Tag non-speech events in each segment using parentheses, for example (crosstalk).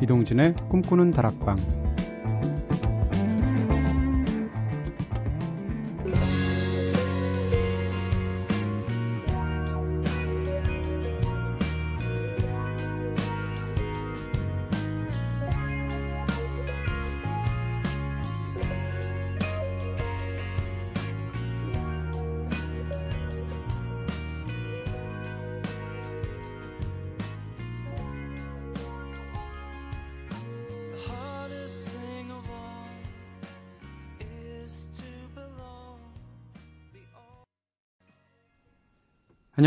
이동진의 꿈꾸는 다락방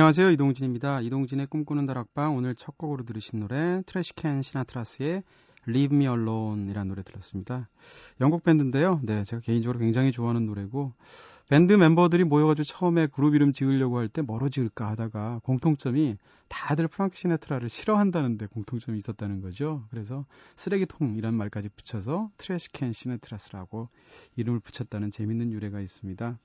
안녕하세요. 이동진입니다. 이동진의 꿈꾸는 다락방 오늘 첫 곡으로 들으신 노래 Trashcan Sinatras의 Leave Me Alone 이라는 노래 들었습니다. 영국 밴드인데요. 네, 제가 개인적으로 굉장히 좋아하는 노래고 밴드 멤버들이 모여가지고 처음에 그룹 이름 지으려고 할 때 뭐로 지을까 하다가 공통점이 다들 프랑크 시나트라를 싫어한다는데 공통점이 있었다는 거죠. 그래서 쓰레기통이란 말까지 붙여서 Trashcan Sinatras라고 이름을 붙였다는 재밌는 유래가 있습니다.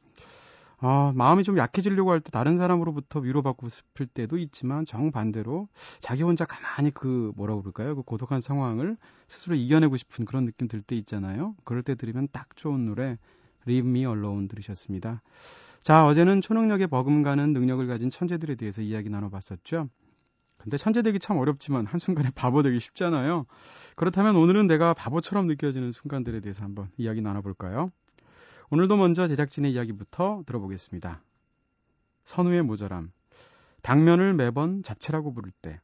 아, 마음이 좀 약해지려고 할 때 다른 사람으로부터 위로받고 싶을 때도 있지만 정반대로 자기 혼자 가만히 그 뭐라 그럴까요? 그 고독한 상황을 스스로 이겨내고 싶은 그런 느낌 들 때 있잖아요. 그럴 때 들으면 딱 좋은 노래 Leave Me Alone 들으셨습니다. 자, 어제는 초능력에 버금가는 능력을 가진 천재들에 대해서 이야기 나눠봤었죠. 근데 천재 되기 참 어렵지만 한순간에 바보 되기 쉽잖아요. 그렇다면 오늘은 내가 바보처럼 느껴지는 순간들에 대해서 한번 이야기 나눠볼까요? 오늘도 먼저 제작진의 이야기부터 들어보겠습니다. 선우의 모자람. 당면을 매번 잡채라고 부를 때.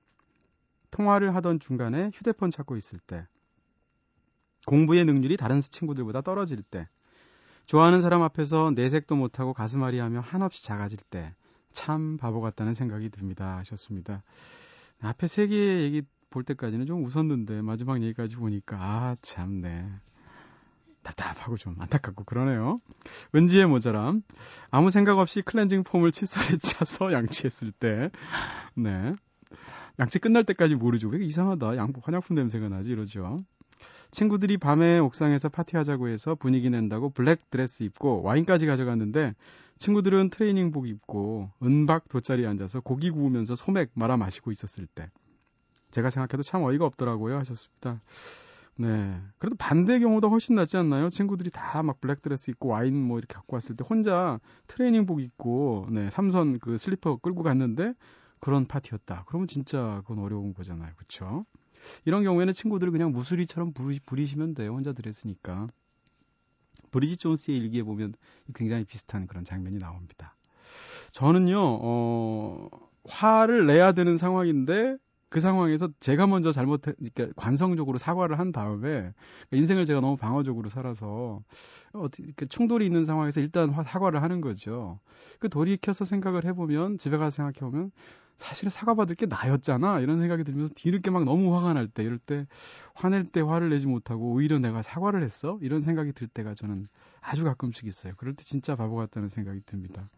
통화를 하던 중간에 휴대폰 찾고 있을 때. 공부의 능률이 다른 친구들보다 떨어질 때. 좋아하는 사람 앞에서 내색도 못하고 가슴앓이 하며 한없이 작아질 때. 참 바보 같다는 생각이 듭니다. 하셨습니다. 앞에 세 개의 얘기 볼 때까지는 좀 웃었는데 마지막 얘기까지 보니까 아 참네. 답답하고 좀 안타깝고 그러네요. 은지의 모자람. 아무 생각 없이 클렌징 폼을 칫솔에 (laughs) 짜서 양치했을 때. 네. 양치 끝날 때까지 모르죠. 왜 이상하다. 양 화장품 냄새가 나지 이러죠. 친구들이 밤에 옥상에서 파티하자고 해서 분위기 낸다고 블랙 드레스 입고 와인까지 가져갔는데 친구들은 트레이닝복 입고 은박 돗자리에 앉아서 고기 구우면서 소맥 말아 마시고 있었을 때. 제가 생각해도 참 어이가 없더라고요 하셨습니다. 네. 그래도 반대 경우도 훨씬 낫지 않나요? 친구들이 다 막 블랙드레스 입고 와인 뭐 이렇게 갖고 왔을 때 혼자 트레이닝복 입고 네, 삼선 그 슬리퍼 끌고 갔는데 그런 파티였다. 그러면 진짜 그건 어려운 거잖아요. 그렇죠? 이런 경우에는 친구들을 그냥 무수리처럼 부리, 부리시면 돼요. 혼자 드레스니까. 브리짓 존스의 일기에 보면 굉장히 비슷한 그런 장면이 나옵니다. 저는요, 어, 화를 내야 되는 상황인데 그 상황에서 제가 먼저 잘못해, 그러니까 관성적으로 사과를 한 다음에 그러니까 인생을 제가 너무 방어적으로 살아서 어떻게 충돌이 있는 상황에서 일단 사과를 하는 거죠. 그 돌이켜서 생각을 해보면 집에 가서 생각해 보면 사실은 사과받을 게 나였잖아 이런 생각이 들면서 뒤늦게 막 너무 화가 날 때 이럴 때 화낼 때 화를 내지 못하고 오히려 내가 사과를 했어 이런 생각이 들 때가 저는 아주 가끔씩 있어요. 그럴 때 진짜 바보 같다는 생각이 듭니다.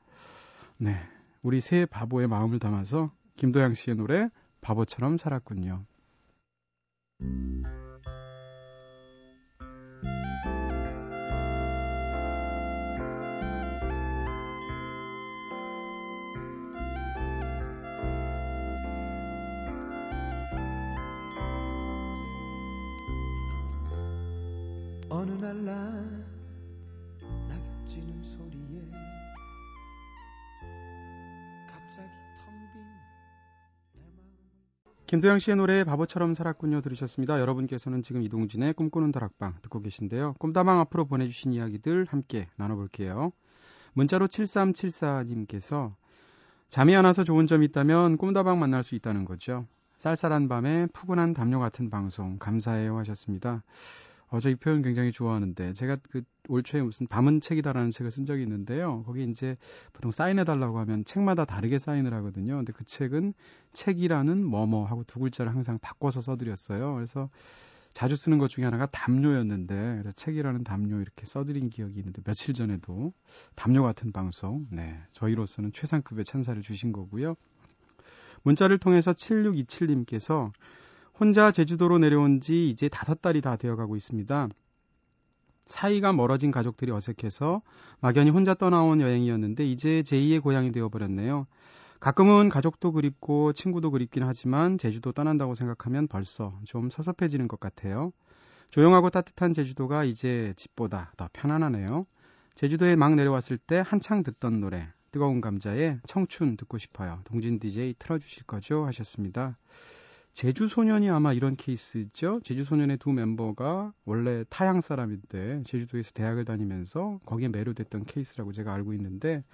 네, 우리 새 바보의 마음을 담아서 김도양 씨의 노래 바보처럼 살았군요. 어느 날낙 김도영 씨의 노래 바보처럼 살았군요 들으셨습니다. 여러분께서는 지금 이동진의 꿈꾸는 다락방 듣고 계신데요. 꿈다방 앞으로 보내주신 이야기들 함께 나눠볼게요. 문자로 7374님께서 잠이 안 와서 좋은 점이 있다면 꿈다방 만날 수 있다는 거죠. 쌀쌀한 밤에 푸근한 담요 같은 방송 감사해요 하셨습니다. 어, 저이 표현 굉장히 좋아하는데 제가 그 올 초에 무슨 밤은 책이다라는 책을 쓴 적이 있는데요. 거기 이제 보통 사인해 달라고 하면 책마다 다르게 사인을 하거든요. 근데 그 책은 책이라는 뭐뭐 하고 두 글자를 항상 바꿔서 써드렸어요. 그래서 자주 쓰는 것 중에 하나가 담요였는데 그래서 책이라는 담요 이렇게 써드린 기억이 있는데 며칠 전에도 담요 같은 방송 네 저희로서는 최상급의 찬사를 주신 거고요. 문자를 통해서 7627님께서 혼자 제주도로 내려온 지 이제 다섯 달이 다 되어가고 있습니다. 사이가 멀어진 가족들이 어색해서 막연히 혼자 떠나온 여행이었는데 이제 제2의 고향이 되어버렸네요. 가끔은 가족도 그립고 친구도 그립긴 하지만 제주도 떠난다고 생각하면 벌써 좀 섭섭해지는 것 같아요. 조용하고 따뜻한 제주도가 이제 집보다 더 편안하네요. 제주도에 막 내려왔을 때 한창 듣던 노래 뜨거운 감자의 청춘 듣고 싶어요. 동진 DJ 틀어주실 거죠? 하셨습니다. 제주 소년이 아마 이런 케이스죠. 제주 소년의 두 멤버가 원래 타양 사람인데 제주도에서 대학을 다니면서 거기에 매료됐던 케이스라고 제가 알고 있는데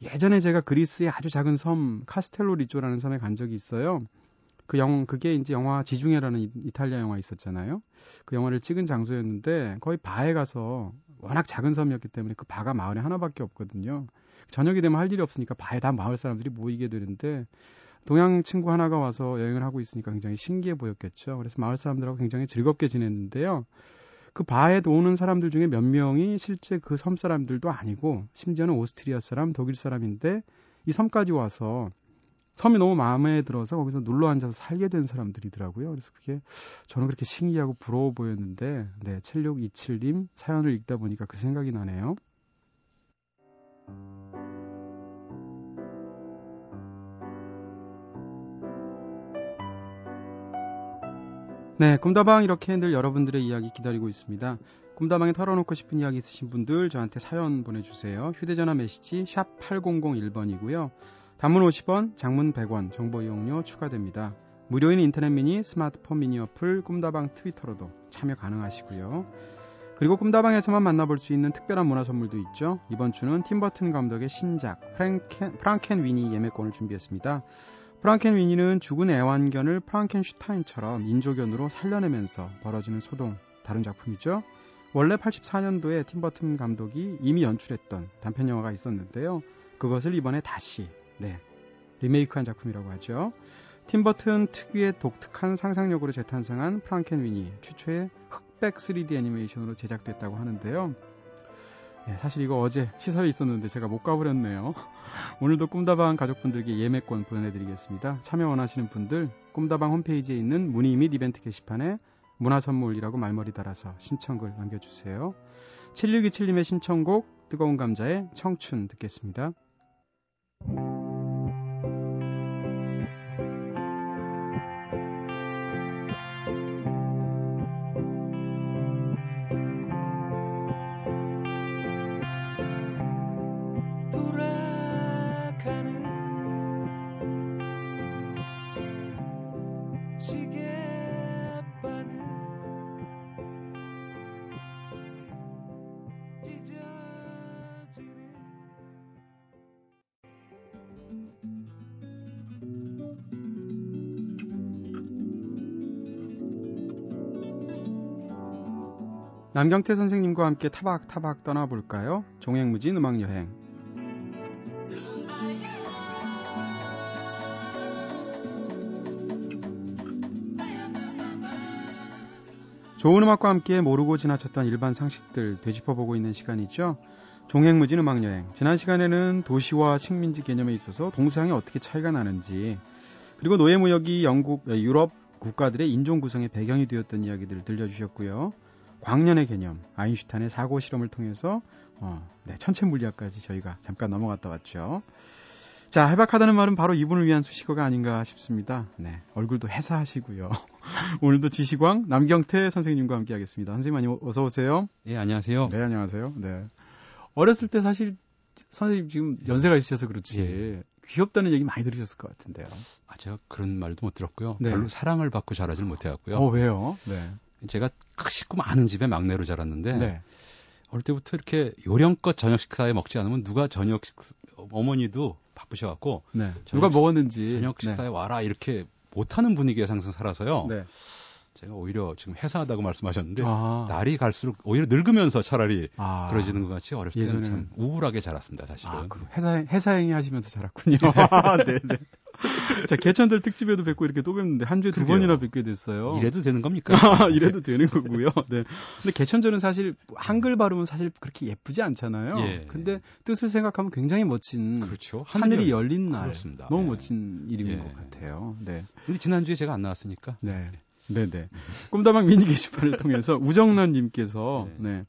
예전에 제가 그리스의 아주 작은 섬 카스텔로 리조라는 섬에 간 적이 있어요. 그 영, 그게 이제 영화 지중해라는 이, 탈리아 영화 있었잖아요. 그 영화를 찍은 장소였는데 거의 바에 가서 워낙 작은 섬이었기 때문에 그 바가 마을에 하나밖에 없거든요. 저녁이 되면 할 일이 없으니까 바에 다 마을 사람들이 모이게 되는데 동양 친구 하나가 와서 여행을 하고 있으니까 굉장히 신기해 보였겠죠. 그래서 마을 사람들하고 굉장히 즐겁게 지냈는데요. 그 바에 오는 사람들 중에 몇 명이 실제 그 섬 사람들도 아니고 심지어는 오스트리아 사람, 독일 사람인데 이 섬까지 와서 섬이 너무 마음에 들어서 거기서 눌러 앉아서 살게 된 사람들이더라고요. 그래서 그게 저는 그렇게 신기하고 부러워 보였는데, 네, 7627님 사연을 읽다 보니까 그 생각이 나네요. 네, 꿈다방 이렇게 늘 여러분들의 이야기 기다리고 있습니다. 꿈다방에 털어놓고 싶은 이야기 있으신 분들 저한테 사연 보내주세요. 휴대전화 메시지 샵 8001번이고요. 단문 50원, 장문 100원, 정보 이용료 추가됩니다. 무료인 인터넷 미니, 스마트폰 미니 어플, 꿈다방 트위터로도 참여 가능하시고요. 그리고 꿈다방에서만 만나볼 수 있는 특별한 문화 선물도 있죠. 이번 주는 팀버튼 감독의 신작 프랑켄, 프랑켄 위니 예매권을 준비했습니다. 프랑켄 위니는 죽은 애완견을 프랑켄슈타인처럼 인조견으로 살려내면서 벌어지는 소동 다른 작품이죠. 원래 84년도에 팀버튼 감독이 이미 연출했던 단편 영화가 있었는데요. 그것을 이번에 다시 네, 리메이크한 작품이라고 하죠. 팀버튼 특유의 독특한 상상력으로 재탄생한 프랑켄 위니 최초의 흑백 3D 애니메이션으로 제작됐다고 하는데요. 네, 사실 이거 어제 시설에 있었는데 제가 못 가버렸네요. (laughs) 오늘도 꿈다방 가족분들께 예매권 보내드리겠습니다. 참여 원하시는 분들 꿈다방 홈페이지에 있는 문의 및 이벤트 게시판에 문화선물이라고 말머리 달아서 신청글 남겨주세요. 7627님의 신청곡 뜨거운 감자의 청춘 듣겠습니다. 남경태 선생님과 함께 타박타박 떠나볼까요? 종횡무진 음악여행. 좋은 음악과 함께 모르고 지나쳤던 일반 상식들 되짚어보고 있는 시간이죠. 종횡무진 음악여행. 지난 시간에는 도시와 식민지 개념에 있어서 동서양이 어떻게 차이가 나는지, 그리고 노예무역이 영국, 유럽 국가들의 인종 구성의 배경이 되었던 이야기들을 들려주셨고요. 광년의 개념, 아인슈탄의 사고 실험을 통해서 어, 네, 천체 물리학까지 저희가 잠깐 넘어갔다 왔죠. 자, 해박하다는 말은 바로 이분을 위한 수식어가 아닌가 싶습니다. 네, 얼굴도 해사하시고요. (laughs) 오늘도 지시광 남경태 선생님과 함께 하겠습니다. 선생님 많이 어서 오세요. 예, 안녕하세요. 네, 안녕하세요. 네. 어렸을 때 사실 선생님 지금 연세가 있으셔서 그렇지 예. 귀엽다는 얘기 많이 들으셨을 것 같은데요. 아, 제가 그런 말도 못 들었고요. 네. 별로 사랑을 받고 자라질 못해갖고요. 어, 왜요? 네. 제가 식구 많은 집에 막내로 자랐는데 네. 어릴 때부터 이렇게 요령껏 저녁 식사에 먹지 않으면 누가 저녁 식 어머니도 바쁘셔갖고 네. 누가 먹었는지 저녁 네. 식사에 와라 이렇게 못하는 분위기에 항상 살아서요. 네. 제가 오히려 지금 회사하다고 말씀하셨는데 아. 날이 갈수록 오히려 늙으면서 차라리 아. 그러지는 것 같이 어렸을 때는 참 우울하게 자랐습니다 사실은. 아, 회사 회사행위 하시면서 자랐군요. (laughs) 네, 네. (laughs) 자, 개천들 특집에도 뵙고 이렇게 또 뵙는데 한 주에 두 번이나 뵙게 됐어요. 이래도 되는 겁니까? 아, 이래도 되는 거고요. 네. 근데 개천절은 사실 한글 발음은 사실 그렇게 예쁘지 않잖아요. 예. 근데 뜻을 생각하면 굉장히 멋진 그렇죠. 하늘이 열린 날. 그렇습니다. 너무 예. 멋진 이름인 예. 것 같아요. 네. 근데 지난주에 제가 안 나왔으니까. 네. 네네. 꿈다방 미니 게시판을 통해서 (laughs) 우정란 님께서 네. 네.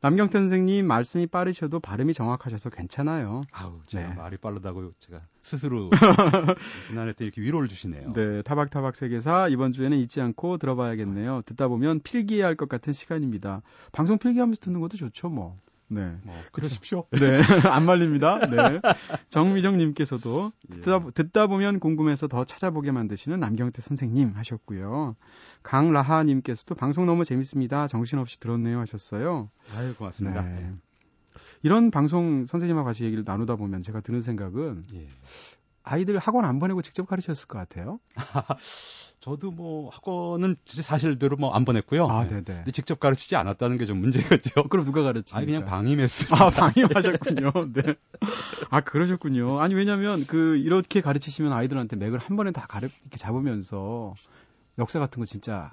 남경태 선생님 말씀이 빠르셔도 발음이 정확하셔서 괜찮아요. 아우, 제가 네. 말이 빠르다고 제가 스스로 (laughs) 지난해 때 이렇게 위로를 주시네요. 네, 타박타박 세계사 이번 주에는 잊지 않고 들어봐야겠네요. 듣다 보면 필기해야 할 것 같은 시간입니다. 방송 필기하면서 듣는 것도 좋죠, 뭐. 네. 뭐, 그러십시오. 네. (laughs) 안 말립니다. 네. (laughs) 정미정님께서도 예. 듣다, 듣다 보면 궁금해서 더 찾아보게 만드시는 남경태 선생님 하셨고요. 강라하님께서도 방송 너무 재밌습니다. 정신없이 들었네요 하셨어요. 아유, 고맙습니다. 네. 이런 방송 선생님하고 같이 얘기를 나누다 보면 제가 드는 생각은 예. 아이들 학원 안 보내고 직접 가르쳤을 것 같아요. (laughs) 저도 뭐 학원은 사실대로 뭐 안 보냈고요. 아, 네네. 근데 직접 가르치지 않았다는 게 좀 문제였죠. (laughs) 그럼 누가 가르치? 아니 그냥 방임했어요. 아 방임하셨군요. (laughs) 네. 아 그러셨군요. 아니 왜냐면 그 이렇게 가르치시면 아이들한테 맥을 한 번에 다 가르 이렇게 잡으면서 역사 같은 거 진짜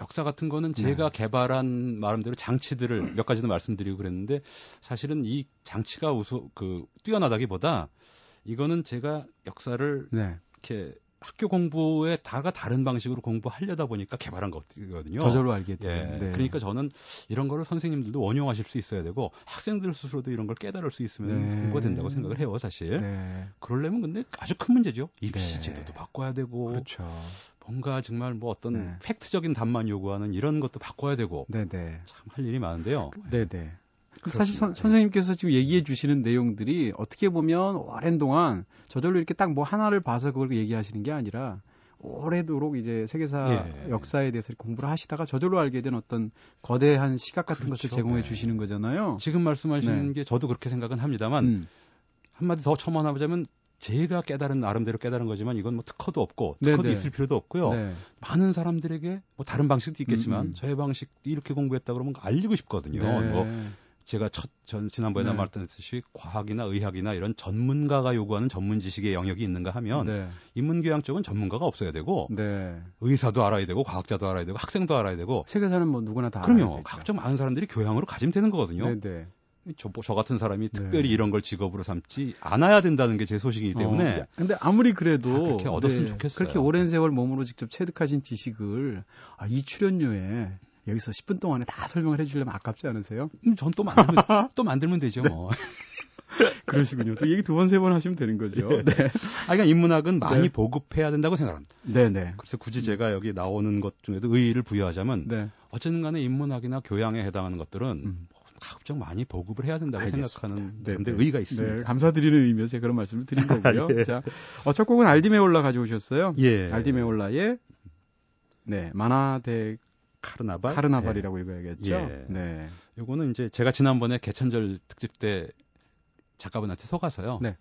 역사 같은 거는 네. 제가 개발한 말음대로 장치들을 몇 가지도 말씀드리고 그랬는데 사실은 이 장치가 우수 그 뛰어나다기보다 이거는 제가 역사를 네. 이렇게 학교 공부에 다가 다른 방식으로 공부하려다 보니까 개발한 거거든요. 저절로 알게 돼. 예. 네. 그러니까 저는 이런 거를 선생님들도 원용하실 수 있어야 되고 학생들 스스로도 이런 걸 깨달을 수 있으면 네. 공부가 된다고 생각을 해요, 사실. 네. 그러려면 근데 아주 큰 문제죠. 입시 네. 제도도 바꿔야 되고. 그렇죠. 뭔가 정말 뭐 어떤 네. 팩트적인 답만 요구하는 이런 것도 바꿔야 되고. 네네. 참할 일이 많은데요. 네네. 사실 선, 선생님께서 지금 얘기해 주시는 내용들이 어떻게 보면 오랜 동안 저절로 이렇게 딱 뭐 하나를 봐서 그걸 얘기하시는 게 아니라 오래도록 이제 세계사 예. 역사에 대해서 공부를 하시다가 저절로 알게 된 어떤 거대한 시각 같은 그렇죠. 것을 제공해 네. 주시는 거잖아요. 지금 말씀하시는 네. 게 저도 그렇게 생각은 합니다만 음. 한마디 더 첨언하자면 제가 깨달은 나름대로 깨달은 거지만 이건 뭐 특허도 없고 특허도 네네. 있을 필요도 없고요. 네. 많은 사람들에게 뭐 다른 방식도 있겠지만 음. 음. 저의 방식 이렇게 공부했다 그러면 알리고 싶거든요. 네. 뭐 제가 첫, 전, 지난번에 네. 말씀드렸듯이 과학이나 의학이나 이런 전문가가 요구하는 전문 지식의 영역이 있는가 하면 네. 인문교양 쪽은 전문가가 없어야 되고 네. 의사도 알아야 되고 과학자도 알아야 되고 학생도 알아야 되고 세계사는 뭐 누구나 다 그럼요. 각종 많은 사람들이 교양으로 가지면 되는 거거든요. 네, 네. 저, 저 같은 사람이 네. 특별히 이런 걸 직업으로 삼지 않아야 된다는 게 제 소식이기 때문에. 어, 근데 아무리 그래도 그렇게 얻었으면 네, 좋겠어요. 그렇게 오랜 세월 몸으로 직접 체득하신 지식을 아, 이 출연료에 여기서 10분 동안에 다 설명을 해주려면 아깝지 않으세요? 음, 전 또 만들면 (laughs) 또 만들면 되죠. 네. 뭐. (laughs) 그러시군요. 또 얘기 두 번, 세 번 하시면 되는 거죠. 네. 네. 아, 그러니까 인문학은 많이 네. 보급해야 된다고 생각합니다. 네네. 네. 그래서 굳이 제가 여기 나오는 것 중에도 의의를 부여하자면, 네. 어쨌든 간에 인문학이나 교양에 해당하는 것들은 음. 가급적 많이 보급을 해야 된다고 알겠습니다. 생각하는 네, 네. 의의가 있습니다. 네, 감사드리는 의미에서 제가 그런 말씀을 드린 (laughs) 거고요. 예. 자, 어, 첫 곡은 알디메올라 가져오셨어요. 예. 알디메올라의 네, 만화대 카르나발 카르나발이라고 예. 읽어야겠죠. 예. 네. 요거는 이제 제가 지난번에 개천절 특집 때 작가분한테 속아서요. 네.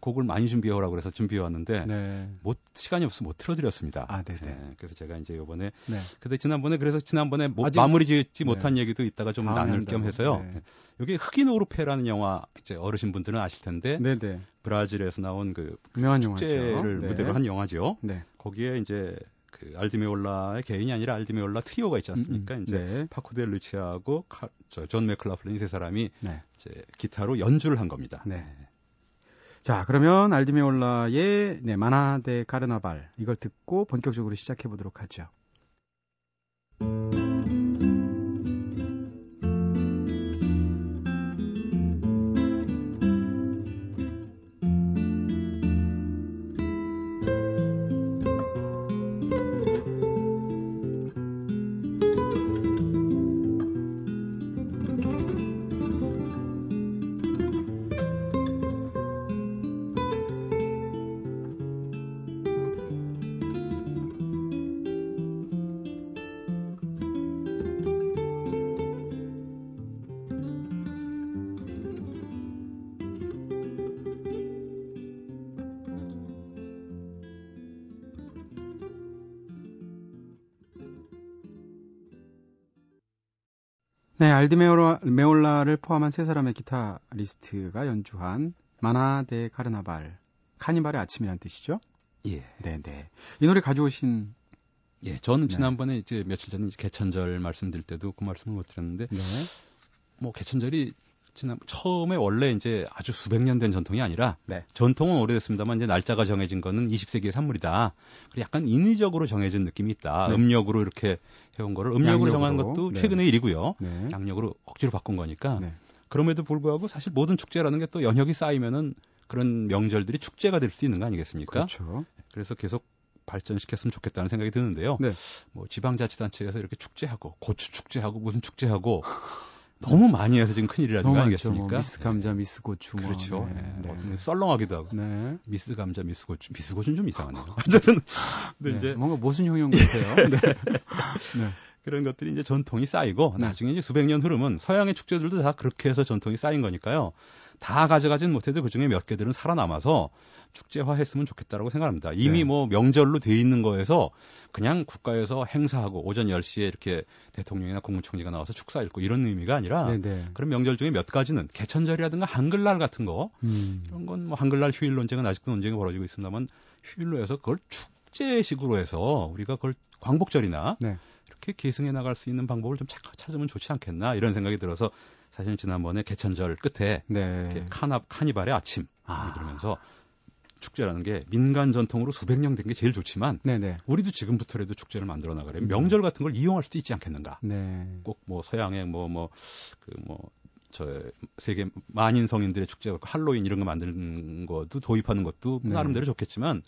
곡을 많이 준비해 오라고 그래서 준비해 왔는데 네. 못 시간이 없어 못 틀어드렸습니다. 아, 네네. 네. 그래서 제가 이제 요번에 네. 근데 지난번에 그래서 지난번에 뭐, 마무리 짓지 네. 못한 얘기도 있다가 좀 나눌 겸 해서요. 네. 여기 흑인 오르페라는 영화 이제 어르신 분들은 아실 텐데 네네. 브라질에서 나온 그 유명한 축제를 네. 무대로 한 영화죠. 네. 거기에 이제 그 알디메올라의 개인이 아니라 알디메올라 트리오가 있지 않습니까? 음, 음. 이제 네. 파코 데 루치아하고 존 맥클라플린 세 사람이 네. 이제 기타로 연주를 한 겁니다. 네. 자, 그러면 알디메올라의 네, Manhã de Carnaval 이걸 듣고 본격적으로 시작해 보도록 하죠. 네, 알디메올라 를 포함한 세 사람의 기타리스트가 연주한 마나 데 카르나발, 카니발의 아침이란 뜻이죠? 예. 네, 네. 이 노래 가져오신 예, 저는 네. 지난번에 이제 며칠 전에 개천절 말씀드릴 때도 그 말씀을 못 드렸는데 네. 뭐 개천절이 지난 처음에 원래 이제 아주 수백 년 된 전통이 아니라 네. 전통은 오래됐습니다만 이제 날짜가 정해진 거는 20세기의 산물이다. 그리고 약간 인위적으로 정해진 느낌이 있다. 네. 음력으로 이렇게 해온 거를 음력으로 정한 것도 네. 최근의 일이고요. 네. 양력으로 억지로 바꾼 거니까. 네. 그럼에도 불구하고 사실 모든 축제라는 게 또 연혁이 쌓이면은 그런 명절들이 축제가 될 수 있는 거 아니겠습니까? 그렇죠. 그래서 계속 발전시켰으면 좋겠다는 생각이 드는데요. 네. 뭐 지방자치단체에서 이렇게 축제하고 고추 축제하고 무슨 축제하고 (laughs) 너무 많이 해서 지금 큰일이라는 거 아니겠습니까? 뭐 미스 감자, 네. 미스 고추. 뭐. 그렇죠. 네. 네. 뭐 썰렁하기도 하고. 네. 미스 감자, 미스 고추. 미스 고추는 좀 이상하네요. (laughs) (laughs) 어쨌든 네, 이제 뭔가 모순 형용 같아요. (laughs) 네. 네. 그런 것들이 이제 전통이 쌓이고 나중에 이제 수백 년 흐르면 서양의 축제들도 다 그렇게 해서 전통이 쌓인 거니까요. 다 가져가진 못해도 그 중에 몇 개들은 살아남아서 축제화했으면 좋겠다라고 생각합니다. 이미 네. 뭐 명절로 돼 있는 거에서 그냥 국가에서 행사하고 오전 10시에 이렇게 대통령이나 국무총리가 나와서 축사 읽고 이런 의미가 아니라 네, 네. 그런 명절 중에 몇 가지는 개천절이라든가 한글날 같은 거 음. 이런 건 뭐 한글날 휴일 논쟁은 아직도 논쟁이 벌어지고 있습니다만 휴일로 해서 그걸 축제식으로 해서 우리가 그걸 광복절이나 네. 이렇게 계승해 나갈 수 있는 방법을 좀 찾으면 좋지 않겠나 이런 생각이 들어서 사실 지난번에 개천절 끝에 네. 카나 카니발의 아침 아. 들으면서 축제라는 게 민간 전통으로 수백 년 된 게 제일 좋지만 네네. 우리도 지금부터라도 축제를 만들어 나가려면 음. 명절 같은 걸 이용할 수도 있지 않겠는가. 네. 꼭뭐 서양의 뭐 뭐 그뭐 저 세계 만인 성인들의 축제 할로윈 이런 거 만드는 것도 도입하는 것도 네. 나름대로 좋겠지만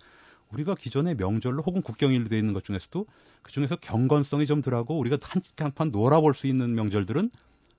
우리가 기존의 명절로 혹은 국경일로 되어 있는 것 중에서도 그 중에서 경건성이 좀 덜하고 우리가 한, 한판 놀아볼 수 있는 명절들은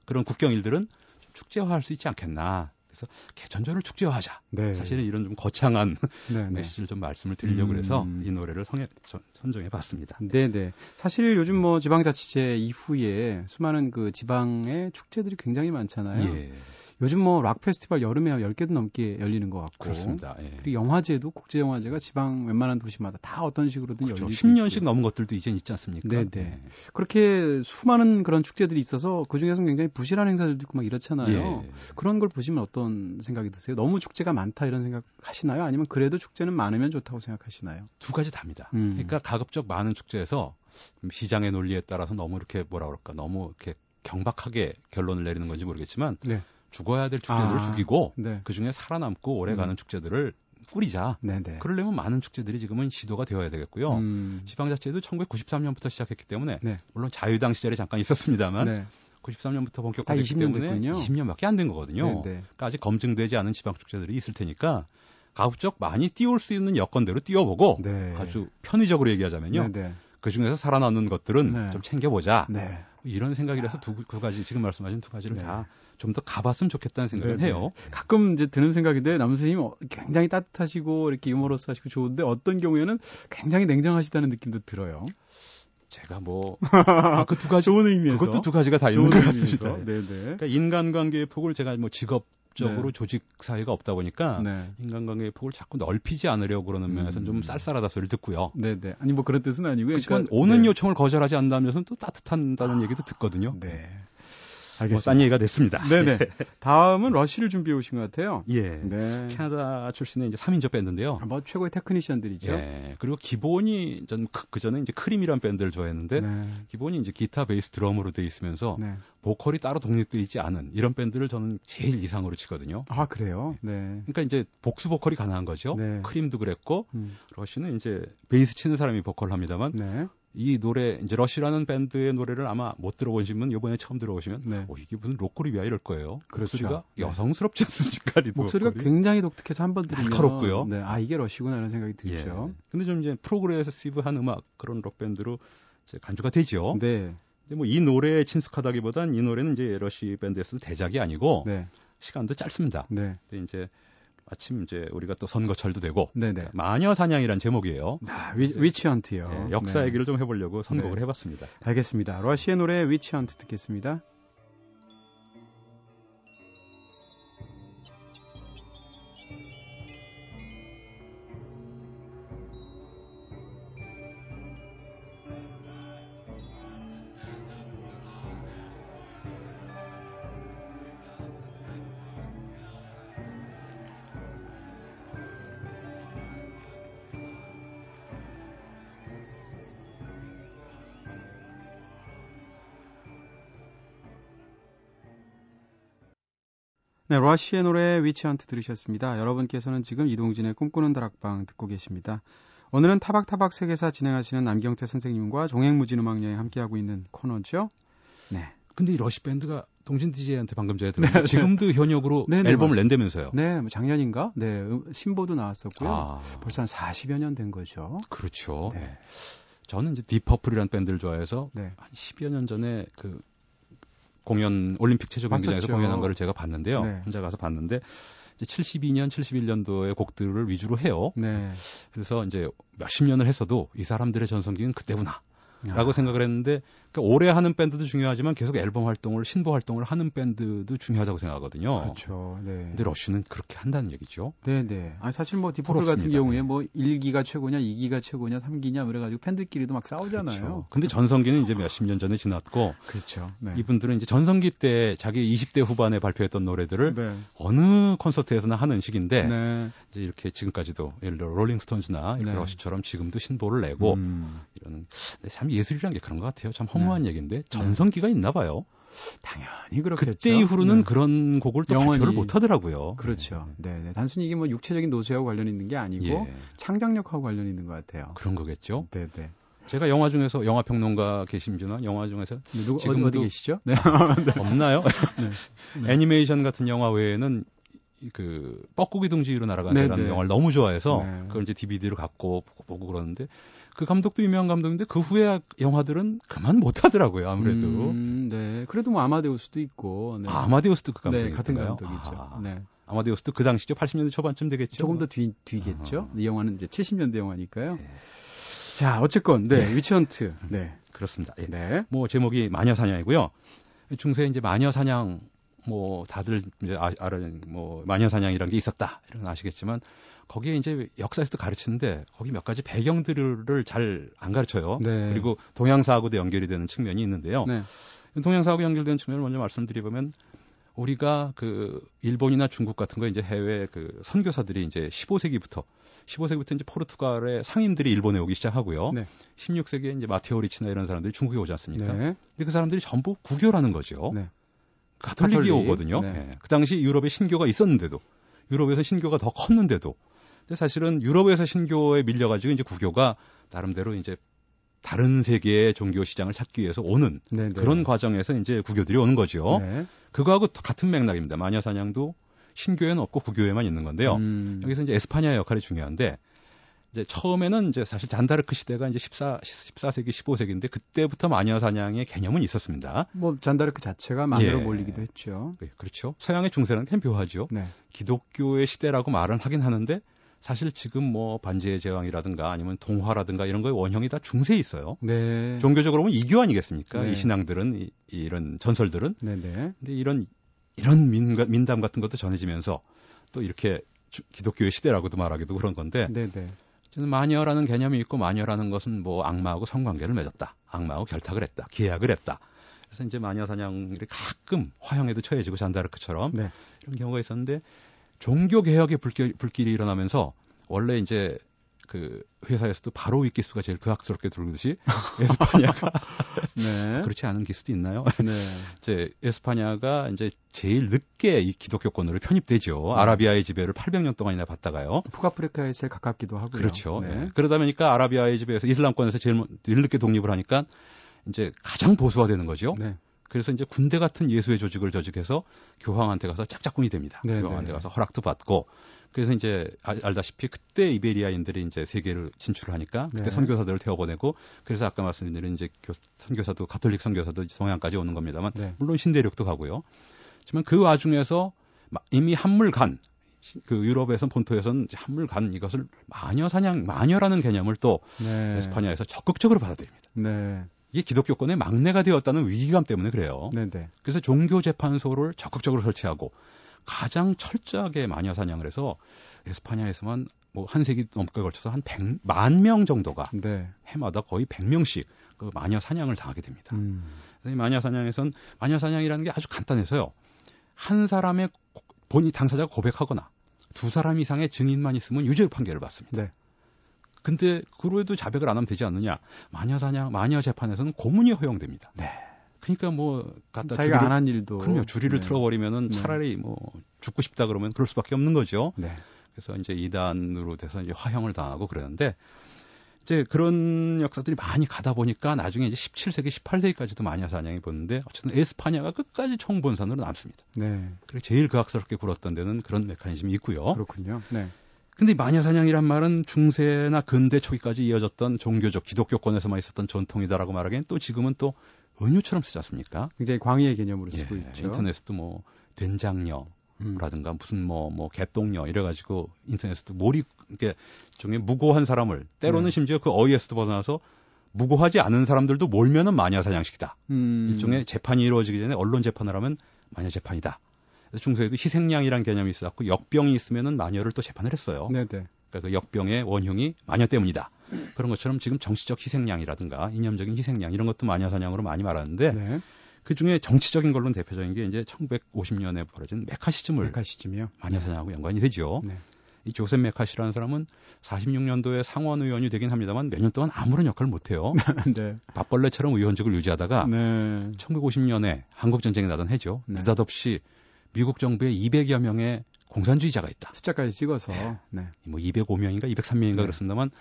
그런 국경일들은 축제화할 수 있지 않겠나. 그래서 개천절을 축제화하자. 네. 사실은 이런 좀 거창한 (laughs) 네, 네. 메시지를 좀 말씀을 드리려고 음. 해서 이 노래를 성해, 선정해 봤습니다. 네, 네. 사실 요즘 뭐 지방자치제 이후에 수많은 그 지방의 축제들이 굉장히 많잖아요. 예. 요즘 뭐 락 페스티벌 여름에 10개도 넘게 열리는 것 같고. 그렇습니다. 예. 그리고 영화제도 국제 영화제가 지방 웬만한 도시마다 다 어떤 식으로든 그렇죠. 열리고 10년씩 넘은 것들도 이제 있지 않습니까? 네, 네. 그렇게 수많은 그런 축제들이 있어서 그중에서 굉장히 부실한 행사들도 있고 막 이렇잖아요. 예. 그런 걸 보시면 어떤 생각이 드세요? 너무 축제가 많다 이런 생각 하시나요? 아니면 그래도 축제는 많으면 좋다고 생각하시나요? 두 가지 답니다. 음. 그러니까 가급적 많은 축제에서 시장의 논리에 따라서 너무 이렇게 뭐라 그럴까 너무 이렇게 경박하게 결론을 내리는 건지 모르겠지만 네. 죽어야 될 축제들을 아, 죽이고 네. 그 중에 살아남고 오래가는 음. 축제들을 꾸리자. 네네. 그러려면 많은 축제들이 지금은 시도가 되어야 되겠고요. 음. 지방자치도 1993년부터 시작했기 때문에 네. 물론 자유당 시절에 잠깐 있었습니다만 네. 93년부터 본격화됐기 때문에 됐군요. 20년밖에 안 된 거거든요. 네네. 그러니까 아직 검증되지 않은 지방 축제들이 있을 테니까 가급적 많이 띄울 수 있는 여건대로 띄워보고 네. 아주 편의적으로 얘기하자면요. 네네. 그 중에서 살아남는 것들은 네. 좀 챙겨보자. 네. 이런 생각이라서 두, 두 가지 지금 말씀하신 두 가지를 네. 다좀 더 가봤으면 좋겠다는 생각을 네네. 해요. 가끔 이제 드는 생각인데 남 선생님 어, 굉장히 따뜻하시고 이렇게 유머러스 하시고 좋은데 어떤 경우에는 굉장히 냉정하시다는 느낌도 들어요. 제가 뭐 (laughs) 그 두 가지 좋은 의미에서 그것도 두 가지가 다 있는 것 같습니다. 네네. 그러니까 인간관계의 폭을 제가 뭐 직업 적으로 네. 조직 사회가 없다 보니까 네. 인간관계의 폭을 자꾸 넓히지 않으려고 그러는 면에서는 좀 음. 쌀쌀하다 소리를 듣고요. 네네. 네. 아니 뭐 그런 뜻은 아니고요. 그러니까, 오는 네. 요청을 거절하지 않는다는 면에서는 또 따뜻하다는 아, 얘기도 듣거든요. 네. 알겠습니다. 뭐, 얘기가 됐습니다. 네네. (laughs) 다음은 Rush를 준비해 오신 것 같아요. 예. 네. 캐나다 출신의 이제 3인조 밴드인데요. 아, 뭐 최고의 테크니션들이죠. 예. 그리고 기본이 전그 전에 이제 Cream이란 밴드를 좋아했는데 네. 기본이 이제 기타, 베이스, 드럼으로 돼 있으면서 네. 보컬이 따로 독립되어 있지 않은 이런 밴드를 저는 제일 이상으로 치거든요. 아 그래요? 네. 그러니까 이제 복수 보컬이 가능한 거죠. 네. Cream도 그랬고 음. Rush는 이제 베이스 치는 사람이 보컬을 합니다만 네. 이 노래 이제 Rush라는 밴드의 노래를 아마 못 들어보시면 이번에 처음 들어보시면 네. 어, 이게 무슨 록그룹이야 이럴 거예요. 목소리가 네. 여성스럽지 않습니까? 목소리가 보컬이. 굉장히 독특해서 한 번 들으면 날카롭고요. 네, 아 이게 Rush구나 이런 생각이 들죠. 예. 근데 좀 이제 progressive한 음악 그런 록 밴드로 간주가 되죠. 네. 근데 뭐 이 노래에 친숙하다기보단 이 노래는 이제 러시 밴드에서 대작이 아니고 네. 시간도 짧습니다. 네. 근데 이제 마침 이제 우리가 또 선거철도 되고 네네. 마녀 사냥이란 제목이에요. 아, 위, 위치헌트요. 네, 역사 네. 얘기를 좀 해보려고 선곡을 네. 해봤습니다. 알겠습니다. 러시의 노래 위치헌트 듣겠습니다. 네, Rush의 노래 Witch Hunt 들으셨습니다. 여러분께서는 지금 이동진의 꿈꾸는 다락방 듣고 계십니다. 오늘은 타박타박 세계사 진행하시는 남경태 선생님과 종횡무진 음악 여행 함께하고 있는 코너죠. 네. 근데 이 러시 밴드가 동진 DJ한테 방금 전에 (laughs) 들었는데 네, 네, 지금도 현역으로 네, 네, 앨범을 맞습니다. 낸다면서요? 네, 뭐 작년인가? 네, 음, 신보도 나왔었고요. 아. 벌써 한 40여 년 된 거죠. 그렇죠. 네. 저는 이제 Deep Purple이라는 밴드를 좋아해서 네. 한 10여 년 전에 그 공연 올림픽 체조 경기장에서 공연한 거를 제가 봤는데요. 네. 혼자 가서 봤는데 이제 72년, 71년도의 곡들을 위주로 해요. 네. 그래서 이제 몇십 년을 했어도 이 사람들의 전성기는 그때구나. 라고 아. 생각을 했는데 그러니까 오래 하는 밴드도 중요하지만 계속 앨범 활동을 신보 활동을 하는 밴드도 중요하다고 생각하거든요. 그렇죠. 네. 근데 러쉬는 그렇게 한다는 얘기죠. 네, 네. 아니 사실 뭐 디폴 같은 경우에 뭐 1기가 최고냐, 2기가 최고냐, 3기냐 그래 가지고 팬들끼리도 막 싸우잖아요. 그렇죠. 근데 전성기는 이제 몇십 년 전에 지났고 그렇죠. 네. 이분들은 이제 전성기 때 자기 20대 후반에 발표했던 노래들을 네. 어느 콘서트에서나 하는 식인데 네. 이제 이렇게 지금까지도 예를 들어 롤링스톤즈나 네. 러쉬처럼 지금도 신보를 내고 음. 이런 참 예술이란 게 그런 것 같아요. 참 허무 한 네. 얘기인데 전성기가 있나 봐요. 당연히 그렇겠죠. 그때 이후로는 네. 그런 곡을 또 영원히 발표를 못 하더라고요. 그렇죠. 네, 네. 단순히 이게 뭐 육체적인 노쇠하고 관련 있는 게 아니고 예. 창작력하고 관련 있는 것 같아요. 그런 거겠죠. 네, 네. 제가 영화 중에서 영화 평론가 계심주나 영화 중에서 누구 지금 어디 계시죠? 네. (laughs) 없나요? (laughs) 네. 애니메이션 같은 영화 외에는 그 뻐꾸기 둥지로 날아가는 네, 네. 영화를 너무 좋아해서 네. 그걸 이제 DVD로 갖고 보고 그러는데 그 감독도 유명한 감독인데 그 후에 영화들은 그만 못 하더라고요 아무래도. 음, 네. 그래도 뭐 아마데우스도 있고. 네. 아, 아마데우스도 그 감독이 네, 같은 감독이죠. 아, 네. 아마데우스도 그 당시죠. 80년대 초반쯤 되겠죠. 조금 더 뒤, 뒤겠죠. 아. 이 영화는 이제 70년대 영화니까요. 네. 자, 어쨌건 네, 네. 위치헌트. 네. 그렇습니다. 예. 네. 뭐 제목이 마녀 사냥이고요. 중세 이제 마녀 사냥 뭐 다들 이제 아, 아는 뭐 마녀 사냥이라는 게 있었다. 이런 아시겠지만 거기에 이제 역사에서도 가르치는데 거기 몇 가지 배경들을 잘 안 가르쳐요. 네. 그리고 동양사하고도 연결이 되는 측면이 있는데요. 네. 동양사하고 연결되는 측면을 먼저 말씀드리면 우리가 그 일본이나 중국 같은 거 이제 해외 그 선교사들이 이제 15세기부터 15세기부터 이제 포르투갈의 상인들이 일본에 오기 시작하고요. 네. 16세기에 이제 마테오 리치나 이런 사람들이 중국에 오지 않습니까? 네. 근데 그 사람들이 전부 구교라는 거죠. 네. 가톨릭이 가톨릭. 오거든요. 네. 네. 그 당시 유럽에 신교가 있었는데도 유럽에서 신교가 더 컸는데도 근데 사실은 유럽에서 신교에 밀려가지고 이제 구교가 나름대로 이제 다른 세계의 종교 시장을 찾기 위해서 오는 네네. 네. 그런 과정에서 이제 구교들이 오는 거죠. 네. 그거하고 같은 맥락입니다. 마녀 사냥도 신교에는 없고 구교에만 있는 건데요. 음. 여기서 이제 에스파냐의 역할이 중요한데 이제 처음에는 이제 사실 잔다르크 시대가 이제 14, 14세기, 15세기인데 그때부터 마녀 사냥의 개념은 있었습니다. 뭐 잔다르크 자체가 마녀로 예. 몰리기도 했죠. 네, 그렇죠. 서양의 중세라는 게 묘하죠. 네. 기독교의 시대라고 말은 하긴 하는데 사실 지금 뭐 반지의 제왕이라든가 아니면 동화라든가 이런 거의 원형이 다 중세에 있어요. 네. 종교적으로 보면 이교 아니겠습니까? 네. 이 신앙들은 이, 이런 전설들은. 네네. 네. 근데 이런 이런 민가, 민담 같은 것도 전해지면서 또 이렇게 주, 기독교의 시대라고도 말하기도 그런 건데. 네네. 네. 저는 마녀라는 개념이 있고 마녀라는 것은 뭐 악마하고 성관계를 맺었다. 악마하고 결탁을 했다. 계약을 했다. 그래서 이제 마녀 사냥들이 가끔 화형에도 처해지고 잔다르크처럼 네. 이런 경우가 있었는데 종교 개혁의 불길, 불길이 일어나면서 원래 이제 그 회사에서도 바로 위 기수가 제일 그악스럽게 들고듯이 (laughs) 에스파냐가 네. (laughs) 그렇지 않은 기수도 있나요? 네. (laughs) 이제 에스파냐가 이제 제일 늦게 이 기독교권으로 편입되죠. 네. 아라비아의 지배를 800년 동안이나 받다가요. 북아프리카에 제일 가깝기도 하고요. 그렇죠. 네. 네. 그러다 보니까 아라비아의 지배에서 이슬람권에서 제일 늦게 독립을 하니까 이제 가장 보수화되는 거죠. 네. 그래서 이제 군대 같은 예수의 조직을 조직해서 교황한테 가서 짝짝꿍이 됩니다. 네네. 교황한테 가서 허락도 받고 그래서 이제 알다시피 그때 이베리아인들이 이제 세계를 진출을 하니까 그때 네. 선교사들을 태워보내고 그래서 아까 말씀드린 이제 교, 선교사도 가톨릭 선교사도 동양까지 오는 겁니다만 네. 물론 신대륙도 가고요. 하지만 그 와중에서 이미 한물간 그 유럽에선 본토에선 한물간 이것을 마녀 사냥 마녀라는 개념을 또 네. 에스파냐에서 적극적으로 받아들입니다. 네. 이게 기독교권의 막내가 되었다는 위기감 때문에 그래요. 네네. 그래서 종교재판소를 적극적으로 설치하고 가장 철저하게 마녀 사냥을 해서 에스파냐에서만 뭐 한 세기 넘게 걸쳐서 한 100만 명 정도가 네. 해마다 거의 100명씩 그 마녀 사냥을 당하게 됩니다. 음. 그래서 이 마녀 사냥에선 마녀 사냥이라는 게 아주 간단해서요. 한 사람의 본이 당사자가 고백하거나 두 사람 이상의 증인만 있으면 유죄 판결을 받습니다. 네. 근데 그로에도 자백을 안 하면 되지 않느냐? 마녀 사냥, 마녀 재판에서는 고문이 허용됩니다. 네. 그러니까 뭐 갖다 자기가 안 한 일도 그럼요 주리를 네. 틀어버리면은 네. 차라리 뭐 죽고 싶다 그러면 그럴 수밖에 없는 거죠. 네. 그래서 이제 이단으로 돼서 이제 화형을 당하고 그러는데 이제 그런 역사들이 많이 가다 보니까 나중에 이제 17세기, 18세기까지도 마녀 사냥이 보는데 어쨌든 에스파냐가 끝까지 총본산으로 남습니다. 네. 그리고 제일 그악스럽게 굴었던 데는 그런 메커니즘이 있고요. 그렇군요. 네. 근데 마녀 사냥이란 말은 중세나 근대 초기까지 이어졌던 종교적 기독교권에서만 있었던 전통이다라고 말하기엔 또 지금은 또 은유처럼 쓰지 않습니까? 굉장히 광의의 개념으로 쓰고 예, 있죠. 인터넷에도 뭐 된장녀, 라든가 무슨 뭐뭐 뭐 개똥녀 이래가지고 인터넷에도 몰입 이게 중에 무고한 사람을 때로는 네. 심지어 그 어이에서도 벗어나서 무고하지 않은 사람들도 몰면은 마녀 사냥식이다. 음. 일종의 재판이 이루어지기 전에 언론 재판을 하면 마녀 재판이다. 중세에도 희생양이란 개념이 있었고 역병이 있으면은 마녀를 또 재판을 했어요. 네네. 그러니까 그 역병의 원흉이 마녀 때문이다. 그런 것처럼 지금 정치적 희생양이라든가 이념적인 희생양 이런 것도 마녀 사냥으로 많이 말하는데 네. 그 중에 정치적인 걸로는 대표적인 게 이제 1950년에 벌어진 메카시즘을 메카시즘이요? 마녀 사냥하고 연관이 되죠. 네. 이 조셉 메카시라는 사람은 46년도에 상원 의원이 되긴 합니다만 몇 년 동안 아무런 역할을 못 해요. (laughs) 네. 밥벌레처럼 의원직을 유지하다가 네. 1950년에 한국 전쟁이 나던 해죠. 네. 느닷없이 미국 정부에 200여 명의 공산주의자가 있다. 숫자까지 찍어서 네. 네. 뭐 205명인가 203명인가 그렇습니다만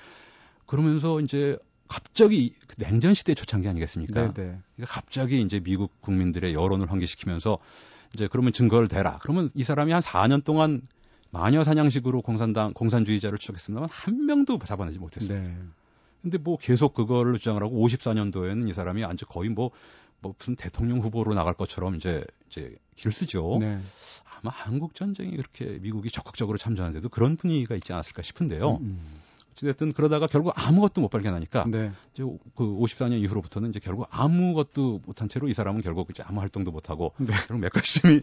그러면서 이제 갑자기 그 냉전 시대 초창기 아니겠습니까? 네네. 그러니까 갑자기 이제 미국 국민들의 여론을 환기시키면서 이제 그러면 증거를 대라. 그러면 이 사람이 한 4년 동안 마녀 사냥식으로 공산당 공산주의자를 추적했습니다만 한 명도 잡아내지 못했어요. 네. 근데 뭐 계속 그거를 주장을 하고 54년도에는 이 사람이 아주 거의 뭐, 뭐 무슨 대통령 후보로 나갈 것처럼 이제 이제 길 쓰죠. 네. 아마 한국 전쟁이 그렇게 미국이 적극적으로 참전하는데도 그런 분위기가 있지 않았을까 싶은데요. 음, 음. 어쨌든 그러다가 결국 아무것도 못 발견하니까 네. 이제 그 54년 이후로부터는 이제 결국 아무것도 못한 채로 이 사람은 결국 이제 아무 활동도 못 하고 네. 결국 메카심이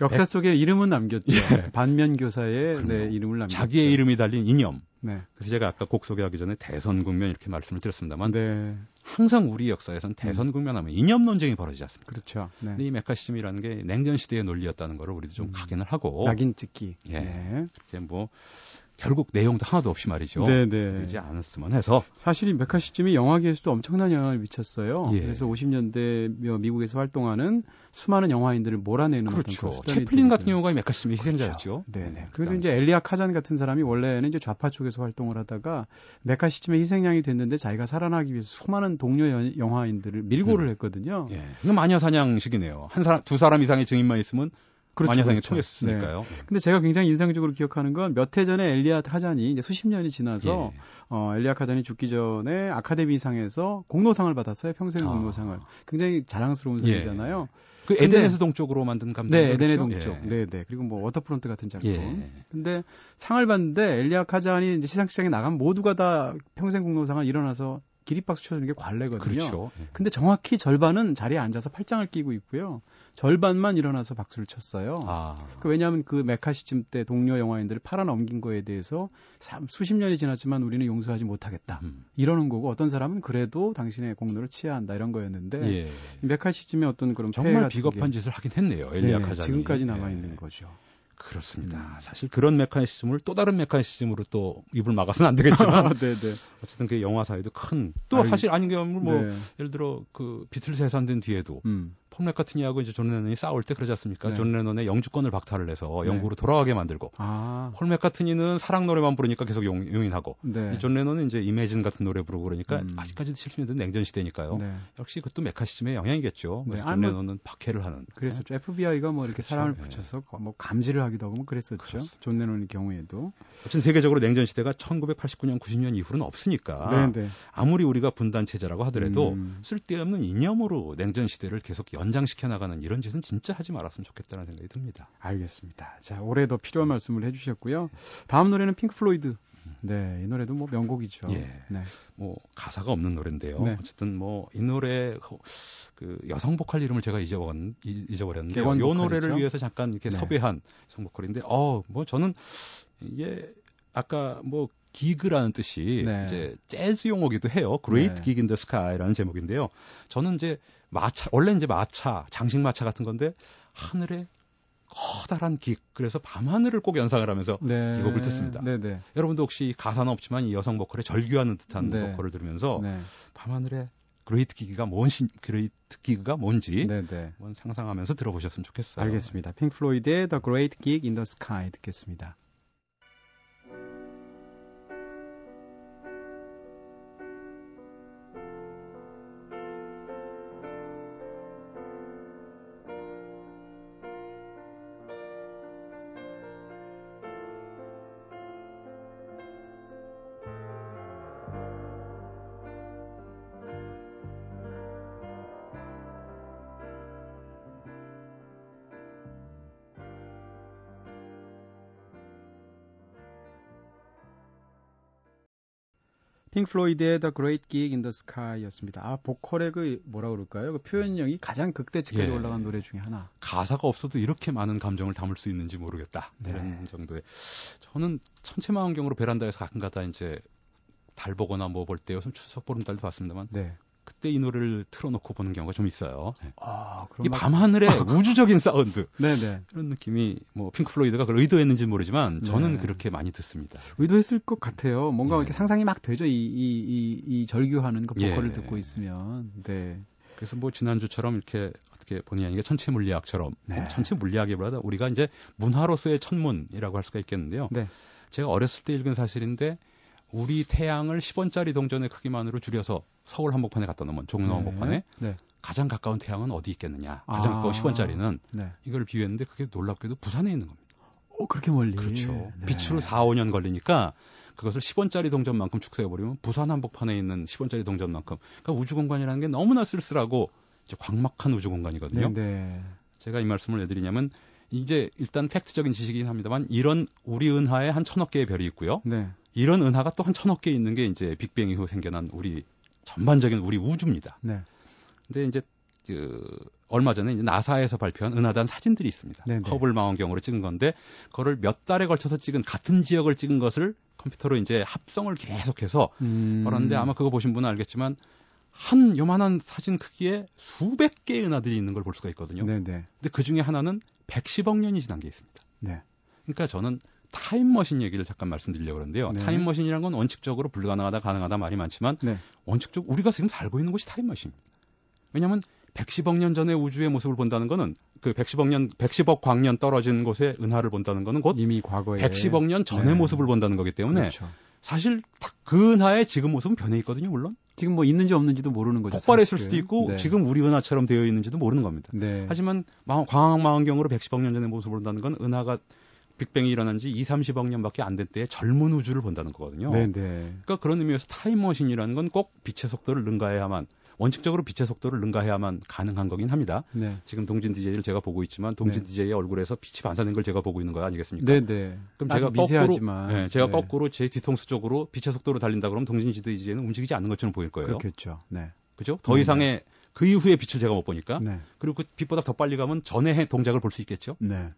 역사 속에 이름은 남겼죠. 예. 반면 교사의 네, 이름을 남겼죠. 자기의 이름이 달린 이념. 네. 그래서 제가 아까 곡 소개하기 전에 대선 국면 이렇게 말씀을 드렸습니다만 네. 항상 우리 역사에선 대선 국면 하면 이념 논쟁이 벌어지지 않습니까? 그렇죠. 네. 근데 이 메카시즘이라는 게 냉전 시대의 논리였다는 거를 우리도 좀 음. 각인을 하고 낙인 찍기. 예. 네. 그렇게 뭐 결국 내용도 하나도 없이 말이죠. 네네. 되지 않았으면 해서 사실 이 메카시즘이 영화계에서도 엄청난 영향을 미쳤어요. 예. 그래서 50년대 미국에서 활동하는 수많은 영화인들을 몰아내는 그렇죠. 채플린 같은 경우가 메카시즘의 그렇죠. 희생자였죠. 네네. 네, 그래서 이제 엘리아 카잔 같은 사람이 원래는 이제 좌파 쪽에서 활동을 하다가 매카시즘의 희생양이 됐는데 자기가 살아나기 위해서 수많은 동료 영화인들을 밀고를 음. 했거든요. 예. 이건 마녀 사냥식이네요. 한 사람 두 사람 이상의 증인만 있으면 그렇죠, 마녀사냥이 그렇죠. 통했으니까요. 네. 근데 제가 굉장히 인상적으로 기억하는 건 몇 해 전에 엘리아 카잔이 이제 수십 년이 지나서 예. 어, 엘리아 카잔이 죽기 전에 아카데미상에서 공로상을 받았어요. 평생 아. 공로상을. 굉장히 자랑스러운 상이잖아요. 예. 그 에덴에서 동쪽으로 만든 감독 네, 에덴의 그렇죠? 동쪽. 예. 네, 네. 그리고 뭐 Waterfront 같은 작품. 예. 근데 상을 받는데 엘리아 카잔이 이제 시상식장에 나가면 모두가 다 평생 공로상을 일어나서 기립박수 쳐주는 게 관례거든요. 그렇죠. 예. 근데 정확히 절반은 자리에 앉아서 팔짱을 끼고 있고요. 절반만 일어나서 박수를 쳤어요. 아. 그 왜냐하면 그 메카시즘 때 동료 영화인들을 팔아넘긴 거에 대해서 수십 년이 지났지만 우리는 용서하지 못하겠다. 음. 이러는 거고 어떤 사람은 그래도 당신의 공로를 치하한다 이런 거였는데 예. 메카시즘의 어떤 그런 정말 비겁한 짓을 하긴 했네요. 엘리아 카자니. 지금까지 남아 있는 예. 거죠. 그렇습니다. 음. 사실 그런 매카시즘을 또 다른 매카시즘으로 또 입을 막아서는 안 되겠지만 (laughs) 네, 네. 어쨌든 그 영화사에도 큰 또 사실 아닌 경우는 뭐 네. 예를 들어 그 비틀스 해산된 뒤에도 음. 폴 맥카트니하고 이제 존 레논이 싸울 때 그러지 않습니까? 네. 존 레논의 영주권을 박탈을 해서 네. 영국으로 돌아가게 만들고 아. 폴 맥카트니는 사랑 노래만 부르니까 계속 용, 인하고 네. 존 레논은 이제 Imagine 같은 노래 부르고 그러니까 음. 아직까지도 70년대 냉전 시대니까요. 네. 역시 그것도 매카시즘의 영향이겠죠. 네. 그래서 존뭐 레논은 박해를 하는. 그랬었죠. FBI가 뭐 이렇게 그렇죠. 사람을 네. 붙여서 뭐 감시를 하기도 하고 뭐 그랬었죠. 그렇습니다. 존 레논의 경우에도. 어쨌든 세계적으로 냉전 시대가 1989년 90년 이후로는 없으니까 아무리 우리가 분단 체제라고 하더라도 음. 쓸데없는 이념으로 냉전 시대를 계속 연장시켜 나가는 이런 짓은 진짜 하지 말았으면 좋겠다는 생각이 듭니다. 알겠습니다. 자, 올해도 필요한 말씀을 해주셨고요. 다음 노래는 핑크 플로이드. 네, 이 노래도 뭐 명곡이죠. 예. 네. 뭐 가사가 없는 노래인데요. 네. 어쨌든 뭐 이 노래 그 여성 보컬 이름을 제가 잊어버렸, 잊어버렸는데 이 노래를 위해서 잠깐 이렇게 네. 섭외한 여성 보컬인데 어, 뭐 저는 이게 아까 뭐 기그라는 뜻이 네. 이제 재즈 용어기도 해요. Great 네. Gig in the Sky라는 제목인데요. 저는 이제 마차 원래 이제 마차 장식 마차 같은 건데 하늘에 커다란 기 그래서 밤하늘을 꼭 연상을 하면서 네. 이 곡을 듣습니다. 네, 네. 여러분도 혹시 가사는 없지만 이 여성 보컬의 절규하는 듯한 네. 보컬을 들으면서 네. 밤하늘에 Great Gig가 뭔지 Great Gig가 뭔지 네네. 한번 상상하면서 들어보셨으면 좋겠어요. 알겠습니다. 핑크 플로이드의 The Great Gig in the Sky 듣겠습니다. 핑크 플로이드의 The Great Gig in the Sky였습니다. 아, 보컬의 그 뭐라 그럴까요? 그 표현력이 가장 극대치까지 예. 올라간 노래 중에 하나. 가사가 없어도 이렇게 많은 감정을 담을 수 있는지 모르겠다. 네. 이런 정도의. 저는 천체망원경으로 베란다에서 가끔가다 이제 달 보거나 뭐 볼 때 요즘 추석 보름달도 봤습니다만 네. 그때 이 노래를 틀어놓고 보는 경우가 좀 있어요. 네. 아, 이 밤하늘의 (laughs) 우주적인 사운드. 네네. 그런 느낌이 뭐 핑크플로이드가 그걸 의도했는지 모르지만 저는 네. 그렇게 많이 듣습니다. 의도했을 것 같아요. 뭔가 네. 이렇게 상상이 막 되죠. 이, 이, 이, 이 절규하는 그 보컬을 예. 듣고 있으면. 네. 그래서 뭐 지난주처럼 이렇게 어떻게 본의 아니게 천체 물리학처럼 네. 뭐 천체 물리학이보다 우리가 이제 문화로서의 천문이라고 할 수가 있겠는데요. 네. 제가 어렸을 때 읽은 사실인데 우리 태양을 10원짜리 동전의 크기만으로 줄여서 서울 한복판에 갖다 놓으면 종로 네. 한복판에 네. 가장 가까운 태양은 어디 있겠느냐. 가장 아. 가까운 10원짜리는 네. 이걸 비유했는데 그게 놀랍게도 부산에 있는 겁니다. 어, 그렇게 멀리. 그렇죠. 네. 빛으로 4, 5년 걸리니까 그것을 10원짜리 동전만큼 축소해버리면 부산 한복판에 있는 10원짜리 동전만큼. 그러니까 우주공간이라는 게 너무나 쓸쓸하고 이제 광막한 우주공간이거든요. 네, 네. 제가 이 말씀을 왜 드리냐면 이제 일단 팩트적인 지식이긴 합니다만 이런 우리 은하에 한 천억 개의 별이 있고요. 네. 이런 은하가 또 한 천억 개 있는 게 이제 빅뱅 이후 생겨난 우리 전반적인 우리 우주입니다. 네. 근데 이제 그 얼마 전에 이제 나사에서 발표한 은하단 사진들이 있습니다. 네네. 네. 허블 망원경으로 찍은 건데 그거를 몇 달에 걸쳐서 찍은 같은 지역을 찍은 것을 컴퓨터로 이제 합성을 계속해서 음... 그런데 아마 그거 보신 분은 알겠지만 한 요만한 사진 크기에 수백 개의 은하들이 있는 걸 볼 수가 있거든요. 네네. 네. 근데 그 중에 하나는 110억 년이 지난 게 있습니다. 네. 그러니까 저는 타임머신 얘기를 잠깐 말씀드리려고 그러는데요. 네. 타임머신이란 건 원칙적으로 불가능하다 가능하다 말이 많지만 네. 원칙적으로 우리가 지금 살고 있는 곳이 타임머신입니다. 왜냐하면 110억 년 전의 우주의 모습을 본다는 거는 그 110억 년 110억 광년 떨어진 곳에 은하를 본다는 거는 곧 이미 과거에 110억 년 전의 네. 모습을 본다는 거기 때문에 그렇죠. 사실 그 은하의 지금 모습은 변해 있거든요, 물론. 지금 뭐 있는지 없는지도 모르는 거죠. 폭발했을 수도 있고 네. 지금 우리 은하처럼 되어 있는지도 모르는 겁니다. 네. 하지만 광학망원경으로 110억 년 전의 모습을 본다는 건 은하가 빅뱅이 일어난 지 2, 30억 년밖에 안 된 때에 젊은 우주를 본다는 거거든요. 네네. 네. 그러니까 그런 의미에서 타임머신이라는 건 꼭 빛의 속도를 능가해야만 원칙적으로 빛의 속도를 능가해야만 가능한 거긴 합니다. 네. 지금 동진 DJ를 제가 보고 있지만 동진 네. DJ의 얼굴에서 빛이 반사된 걸 제가 보고 있는 거 아니겠습니까? 네, 네. 그럼 제가 미세하지만 거꾸로, 네, 제가 네. 거꾸로 제 뒤통수 쪽으로 빛의 속도로 달린다 그러면 동진 DJ는 움직이지 않는 것처럼 보일 거예요. 그렇겠죠. 네. 그죠? 더 네, 이상의 그 이후의 빛을 제가 못 보니까. 그리고 그 빛보다 더 빨리 가면 전의 동작을 볼 수 있겠죠. 네.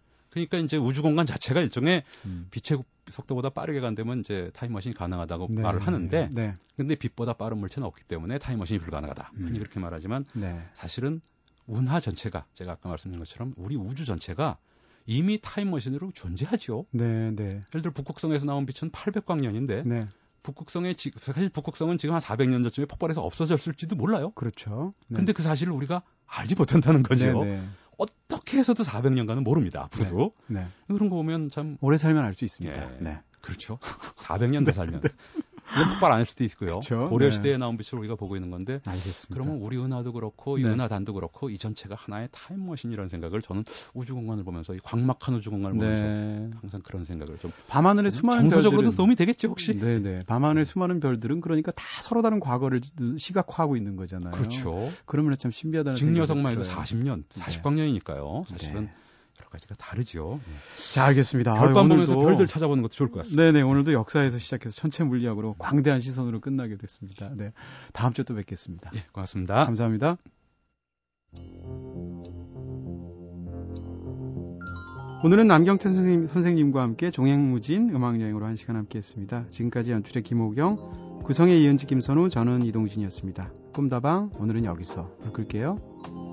그러니까 이제 우주 공간 자체가 일종의 음. 빛의 속도보다 빠르게 간다면 이제 타임머신이 가능하다고 네. 말을 하는데 네. 근데 빛보다 빠른 물체는 없기 때문에 타임머신이 불가능하다. 음. 흔히 그렇게 말하지만 네. 사실은 은하 전체가 제가 아까 말씀드린 것처럼 우리 우주 전체가 이미 타임머신으로 존재하죠. 네, 네. 예를 들어 북극성에서 나온 빛은 800광년인데 네. 북극성의 지, 사실 북극성은 지금 한 400년 전쯤에 폭발해서 없어졌을지도 몰라요. 그렇죠. 네. 근데 그 사실을 우리가 알지 못한다는 거죠. 네, 네. 어떻게 해서도 400년간은 모릅니다. 앞으로도. 네. 네. 그런 거 보면 참 오래 살면 알 수 있습니다. 예. 네. 그렇죠. 400년 더 살면. 물론 폭발 안할 수도 있고요. 그쵸? 고려 네. 시대에 나온 빛을 우리가 보고 있는 건데. 알겠습니다. 그러면 우리 은하도 그렇고 네. 이 은하단도 그렇고 이 전체가 하나의 타임머신이라는 생각을 저는 우주 공간을 보면서 이 광막한 우주 공간을 네. 보면서 항상 그런 생각을 좀 밤하늘의 수많은 정서적으로도 도움이 되겠죠 혹시? 네네. 밤하늘의 수많은 별들은 그러니까 다 서로 다른 과거를 시각화하고 있는 거잖아요. 그렇죠. 그러면 참 신비하다는 증여성만 해도 40년, 40광년이니까요. 사실은 여러 가지가 다르죠. 자, 알겠습니다. 별밤 아, 보면서 별들 찾아보는 것도 좋을 것 같습니다. 네네, 오늘도 역사에서 시작해서 천체 물리학으로 광대한 시선으로 끝나게 됐습니다. 네. 다음 주에 또 뵙겠습니다. 예, 고맙습니다. 감사합니다. 오늘은 남경천 선생님, 선생님과 함께 종횡무진 음악여행으로 한 시간 함께 했습니다. 지금까지 연출의 김호경, 구성의 이은지 김선우, 저는 이동진이었습니다. 꿈다방, 오늘은 여기서 불 끌게요.